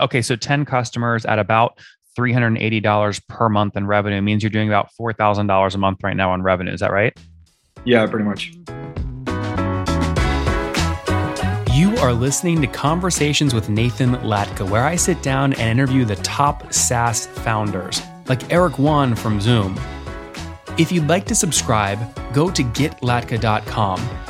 Okay, so 10 customers at about $380 per month in revenue means you're doing about $4,000 a month right now on revenue. Is that right? Yeah, pretty much. You are listening to Conversations with Nathan Latka, where I sit down and interview the top SaaS founders, like Eric Yuan from Zoom. If you'd like to subscribe, go to getlatka.com.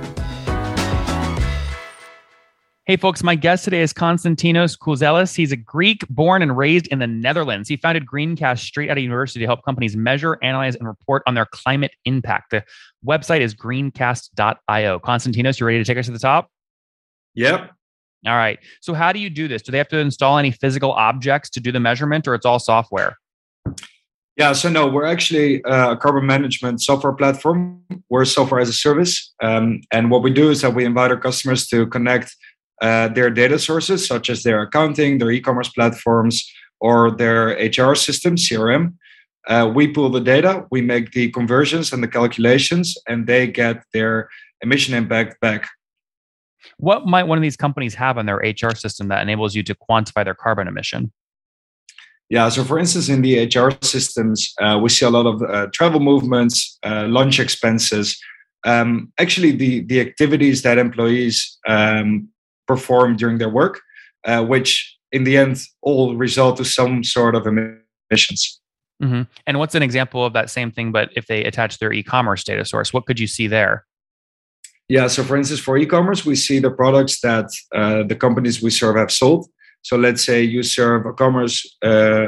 Hey, folks, my guest today is Konstantinos Kourtzelis. He's a Greek born and raised in the Netherlands. He founded Greencast straight out of university to help companies measure, analyze, and report on their climate impact. The website is greencast.io. Konstantinos, you ready to take us to the top? Yep. All right. So, how do you do this? Do they have to install any physical objects to do the measurement, or it's all software? Yeah, so no, we're actually a carbon management software platform. We're software as a service. Um, and what we do is that we invite our customers to connect uh, their data sources, such as their accounting, their e commerce platforms, or their HR system, CRM. Uh, we pull the data, we make the conversions and the calculations, and they get their emission impact back. What might one of these companies have on their HR system that enables you to quantify their carbon emission? Yeah, so for instance, in the HR systems, uh, we see a lot of uh, travel movements, uh, lunch expenses. Um, actually, the the activities that employees um, perform during their work, uh, which in the end all result to some sort of emissions. Mm-hmm. And what's an example of that same thing, but if they attach their e-commerce data source, what could you see there? Yeah, so for instance, for e-commerce, we see the products that uh, the companies we serve have sold. So let's say you serve a commerce, uh,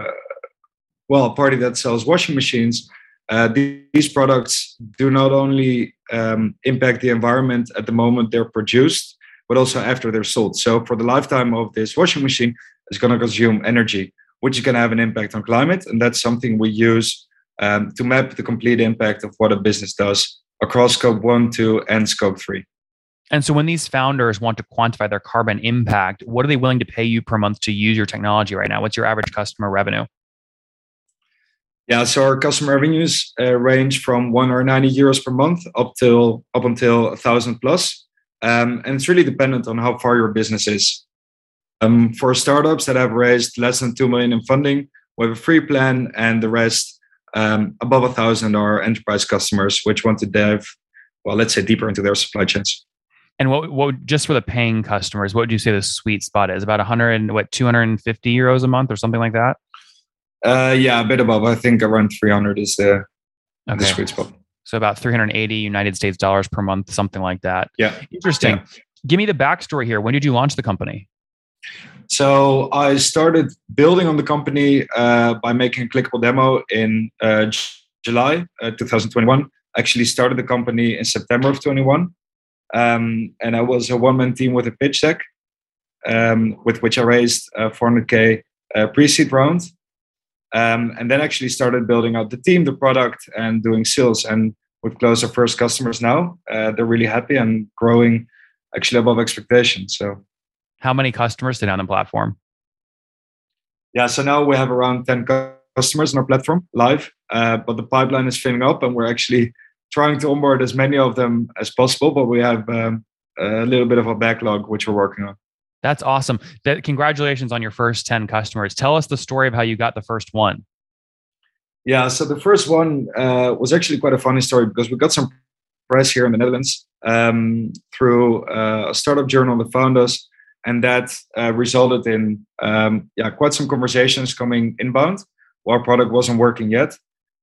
well, a party that sells washing machines. Uh, these products do not only um, impact the environment at the moment they're produced, but also after they're sold. So for the lifetime of this washing machine, it's going to consume energy, which is going to have an impact on climate, and that's something we use um, to map the complete impact of what a business does across scope one, two, and scope three. And so when these founders want to quantify their carbon impact, what are they willing to pay you per month to use your technology right now? What's your average customer revenue? Yeah, so our customer revenues uh, range from 190 euros per month up till up until a thousand plus, um, and it's really dependent on how far your business is. Um, for startups that have raised less than two million in funding, we have a free plan, and the rest um, above a thousand are enterprise customers which want to dive, well, let's say deeper into their supply chains. And what what just for the paying customers, what would you say the sweet spot is? About 100 what 250 euros a month or something like that? Uh, yeah, a bit above. I think around 300 is the, okay. the sweet spot. So about 380 United States dollars per month, something like that. Yeah. Interesting. Yeah. Give me the backstory here. When did you launch the company? So I started building on the company uh, by making a clickable demo in uh, July uh, 2021. Actually started the company in September of 21. Um, and I was a one-man team with a pitch deck, um, with which I raised a 400k uh, pre-seed round, um, and then actually started building out the team, the product, and doing sales. And we've closed our first customers now. Uh, they're really happy and growing, actually above expectations. So, how many customers today on the platform? Yeah, so now we have around 10 customers on our platform live, uh, but the pipeline is filling up, and we're actually trying to onboard as many of them as possible, but we have um, a little bit of a backlog which we're working on. That's awesome. That, congratulations on your first 10 customers. Tell us the story of how you got the first one. Yeah, so the first one uh, was actually quite a funny story because we got some press here in the Netherlands um, through uh, a startup journal that found us, and that uh, resulted in um, yeah quite some conversations coming inbound. Where our product wasn't working yet,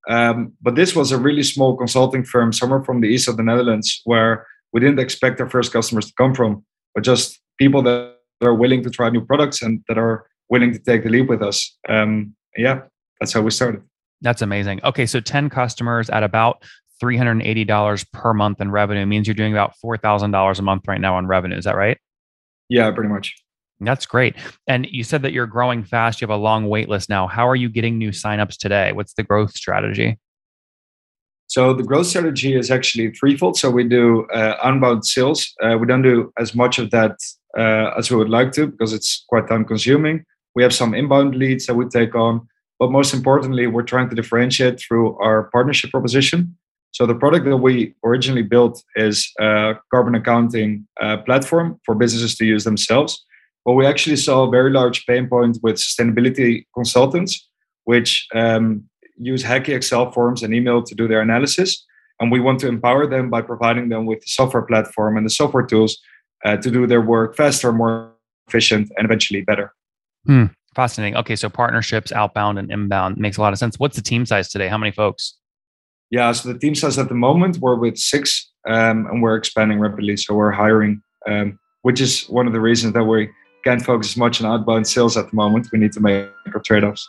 um, but this was a really small consulting firm somewhere from the east of the Netherlands where we didn't expect our first customers to come from, but just people that are willing to try new products and that are willing to take the leap with us. Um, yeah, that's how we started. That's amazing. Okay, so 10 customers at about $380 per month in revenue means you're doing about $4,000 a month right now on revenue. Is that right? Yeah, pretty much. That's great. And you said that you're growing fast. You have a long wait list now. How are you getting new signups today? What's the growth strategy? So the growth strategy is actually threefold. So we do uh, unbound sales. Uh, we don't do as much of that uh, as we would like to because it's quite time consuming. We have some inbound leads that we take on, but most importantly, we're trying to differentiate through our partnership proposition. So the product that we originally built is a carbon accounting uh, platform for businesses to use themselves. But we actually saw a very large pain point with sustainability consultants, which um, use hacky Excel forms and email to do their analysis. And we want to empower them by providing them with the software platform and the software tools uh, to do their work faster, more efficient, and eventually better. Hmm. Fascinating. Okay, so partnerships, outbound and inbound makes a lot of sense. What's the team size today? How many folks? Yeah, so the team size at the moment we're with six, um, and we're expanding rapidly. So we're hiring, um, which is one of the reasons that we can't focus as much on outbound sales at the moment. We need to make our trade-offs.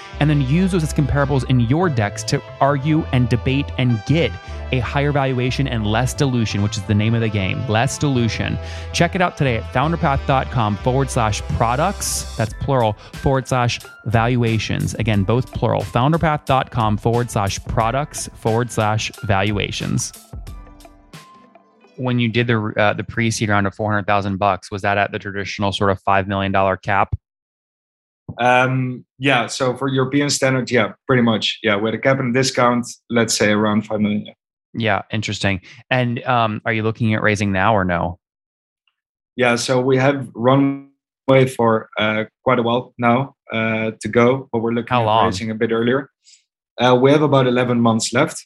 and then use those as comparables in your decks to argue and debate and get a higher valuation and less dilution, which is the name of the game. Less dilution. Check it out today at founderpath.com forward slash products, that's plural, forward slash valuations. Again, both plural. Founderpath.com forward slash products forward slash valuations. When you did the uh, the pre seed round of four hundred thousand bucks, was that at the traditional sort of five million dollar cap? Um, yeah, so for European standard, yeah, pretty much. Yeah, with a cap and discount, let's say around 5 million. Yeah, interesting. And um, are you looking at raising now or no? Yeah, so we have runway for uh, quite a while now uh, to go, but we're looking How at long? raising a bit earlier. Uh, we have about 11 months left.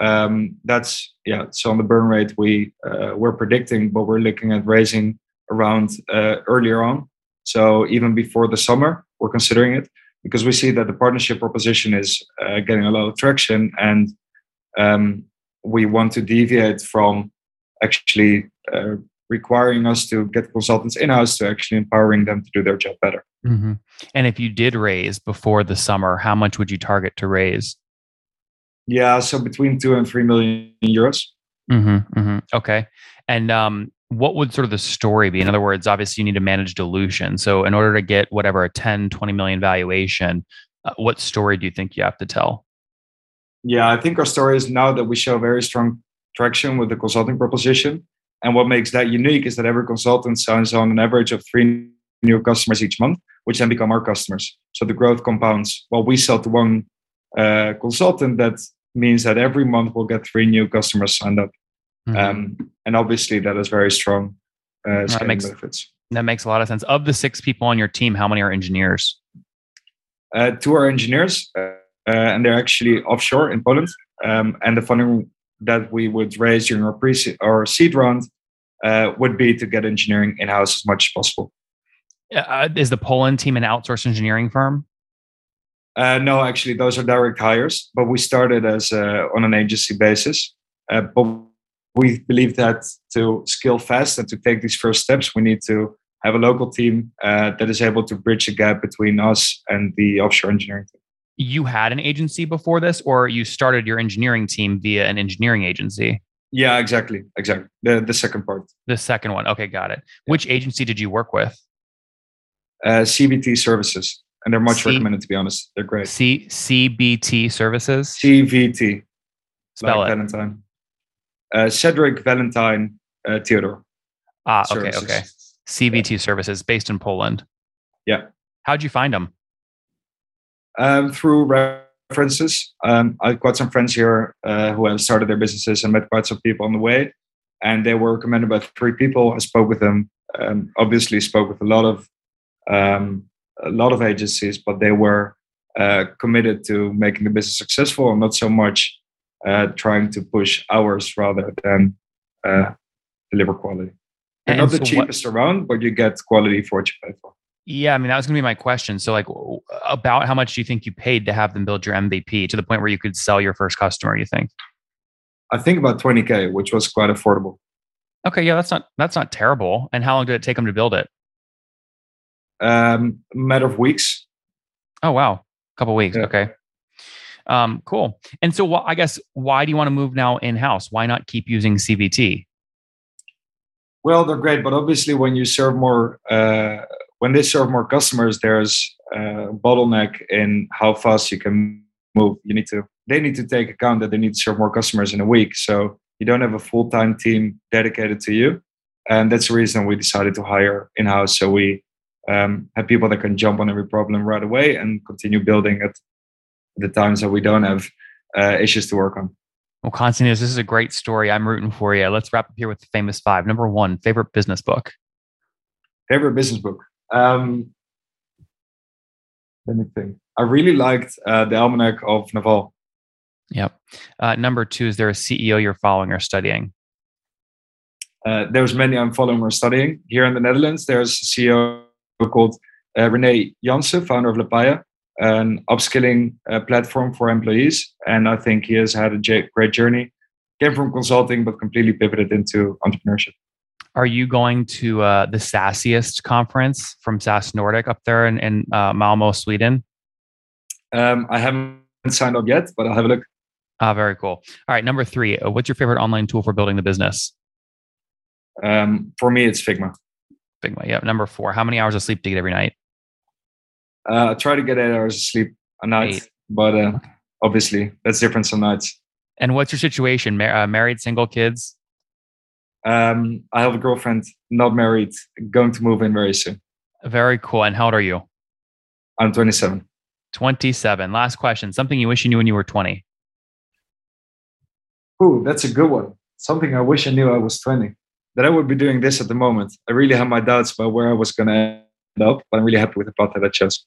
Um, that's, yeah, so on the burn rate, we, uh, we're predicting, but we're looking at raising around uh, earlier on. So even before the summer, we're considering it because we see that the partnership proposition is uh, getting a lot of traction and um, we want to deviate from actually uh, requiring us to get consultants in-house to actually empowering them to do their job better. Mm-hmm. and if you did raise before the summer how much would you target to raise? Yeah so between two and three million euros mm-hmm, mm-hmm. okay and um, what would sort of the story be? In other words, obviously you need to manage dilution. So in order to get whatever a 10, 20 million valuation, uh, what story do you think you have to tell? Yeah, I think our story is now that we show very strong traction with the consulting proposition. And what makes that unique is that every consultant signs on an average of three new customers each month, which then become our customers. So the growth compounds. While we sell to one uh, consultant, that means that every month we'll get three new customers signed up. Mm-hmm. Um, and obviously, that is very strong uh, that makes, benefits. That makes a lot of sense. Of the six people on your team, how many are engineers? Uh, two are engineers, uh, and they're actually offshore in Poland. Um, and the funding that we would raise during our pre or seed round uh, would be to get engineering in house as much as possible. Uh, is the Poland team an outsourced engineering firm? Uh, no, actually, those are direct hires. But we started as on an agency basis. but we believe that to scale fast and to take these first steps, we need to have a local team uh, that is able to bridge the gap between us and the offshore engineering team. You had an agency before this, or you started your engineering team via an engineering agency? Yeah, exactly. Exactly. The, the second part. The second one. Okay, got it. Yeah. Which agency did you work with? Uh, CVT Services. And they're much C- recommended, to be honest. They're great. C- CBT Services? CVT. Spell like it. Valentine. Uh, Cedric Valentine uh, Theodore. Ah, okay, services. okay. CVT yeah. services based in Poland. Yeah. How'd you find them? Um, through references. Um, I've got some friends here uh, who have started their businesses and met quite some people on the way, and they were recommended by three people. I spoke with them. Um, obviously, spoke with a lot of um, a lot of agencies, but they were uh, committed to making the business successful and not so much uh, trying to push hours rather than uh, deliver quality. They're not so the cheapest what, around, but you get quality for what you pay for. Yeah, I mean that was going to be my question. So, like, about how much do you think you paid to have them build your MVP to the point where you could sell your first customer? You think? I think about 20k, which was quite affordable. Okay, yeah, that's not that's not terrible. And how long did it take them to build it? Um, matter of weeks. Oh wow, a couple weeks. Yeah. Okay. Um, cool. And so, wh- I guess why do you want to move now in house? Why not keep using CVT? Well, they're great, but obviously, when you serve more, uh, when they serve more customers, there's a bottleneck in how fast you can move. You need to. They need to take account that they need to serve more customers in a week. So you don't have a full time team dedicated to you, and that's the reason we decided to hire in house. So we um, have people that can jump on every problem right away and continue building at the times that we don't have uh, issues to work on. Well, Konstantinos, this is a great story. I'm rooting for you. Let's wrap up here with the famous five. Number one, favorite business book. Favorite business book. Um, let me think. I really liked uh, the Almanack of Naval. Yep. Uh, number two, is there a CEO you're following or studying? Uh, there's many I'm following or studying. Here in the Netherlands, there's a CEO called uh, Rene Jansen, founder of Lapaya, an upskilling uh, platform for employees. And I think he has had a j- great journey. Came from consulting, but completely pivoted into entrepreneurship. Are you going to uh, the SaaSiest conference from SaaS Nordic up there in, in uh, Malmo, Sweden? Um, I haven't signed up yet, but I'll have a look. Ah, very cool. All right, number three. Uh, what's your favorite online tool for building the business? Um, for me, it's Figma. Figma. Yeah. Number four. How many hours of sleep do you get every night? Uh, I try to get eight hours of sleep a night, eight. but uh, obviously that's different some nights. And what's your situation? Mar- uh, married, single, kids? Um, I have a girlfriend, not married, going to move in very soon. Very cool. And how old are you? I'm 27. 27. Last question. Something you wish you knew when you were 20. Ooh, that's a good one. Something I wish I knew I was 20. That I would be doing this at the moment. I really have my doubts about where I was going to end up, but I'm really happy with the path that I chose.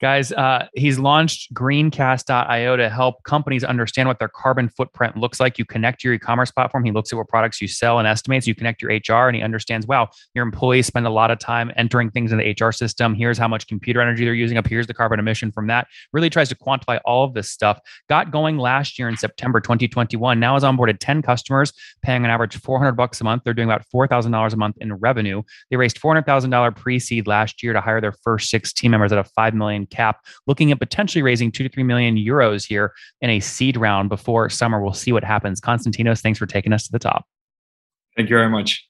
Guys, uh, he's launched greencast.io to help companies understand what their carbon footprint looks like. You connect to your e-commerce platform. He looks at what products you sell and estimates. You connect your HR and he understands, wow, your employees spend a lot of time entering things in the HR system. Here's how much computer energy they're using up. Here's the carbon emission from that. Really tries to quantify all of this stuff. Got going last year in September 2021. Now has onboarded 10 customers, paying an average 400 bucks a month. They're doing about $4,000 a month in revenue. They raised $400,000 pre-seed last year to hire their first six team members at a 5 million cap, looking at potentially raising two to three million euros here in a seed round before summer. We'll see what happens. Konstantinos, thanks for taking us to the top. Thank you very much.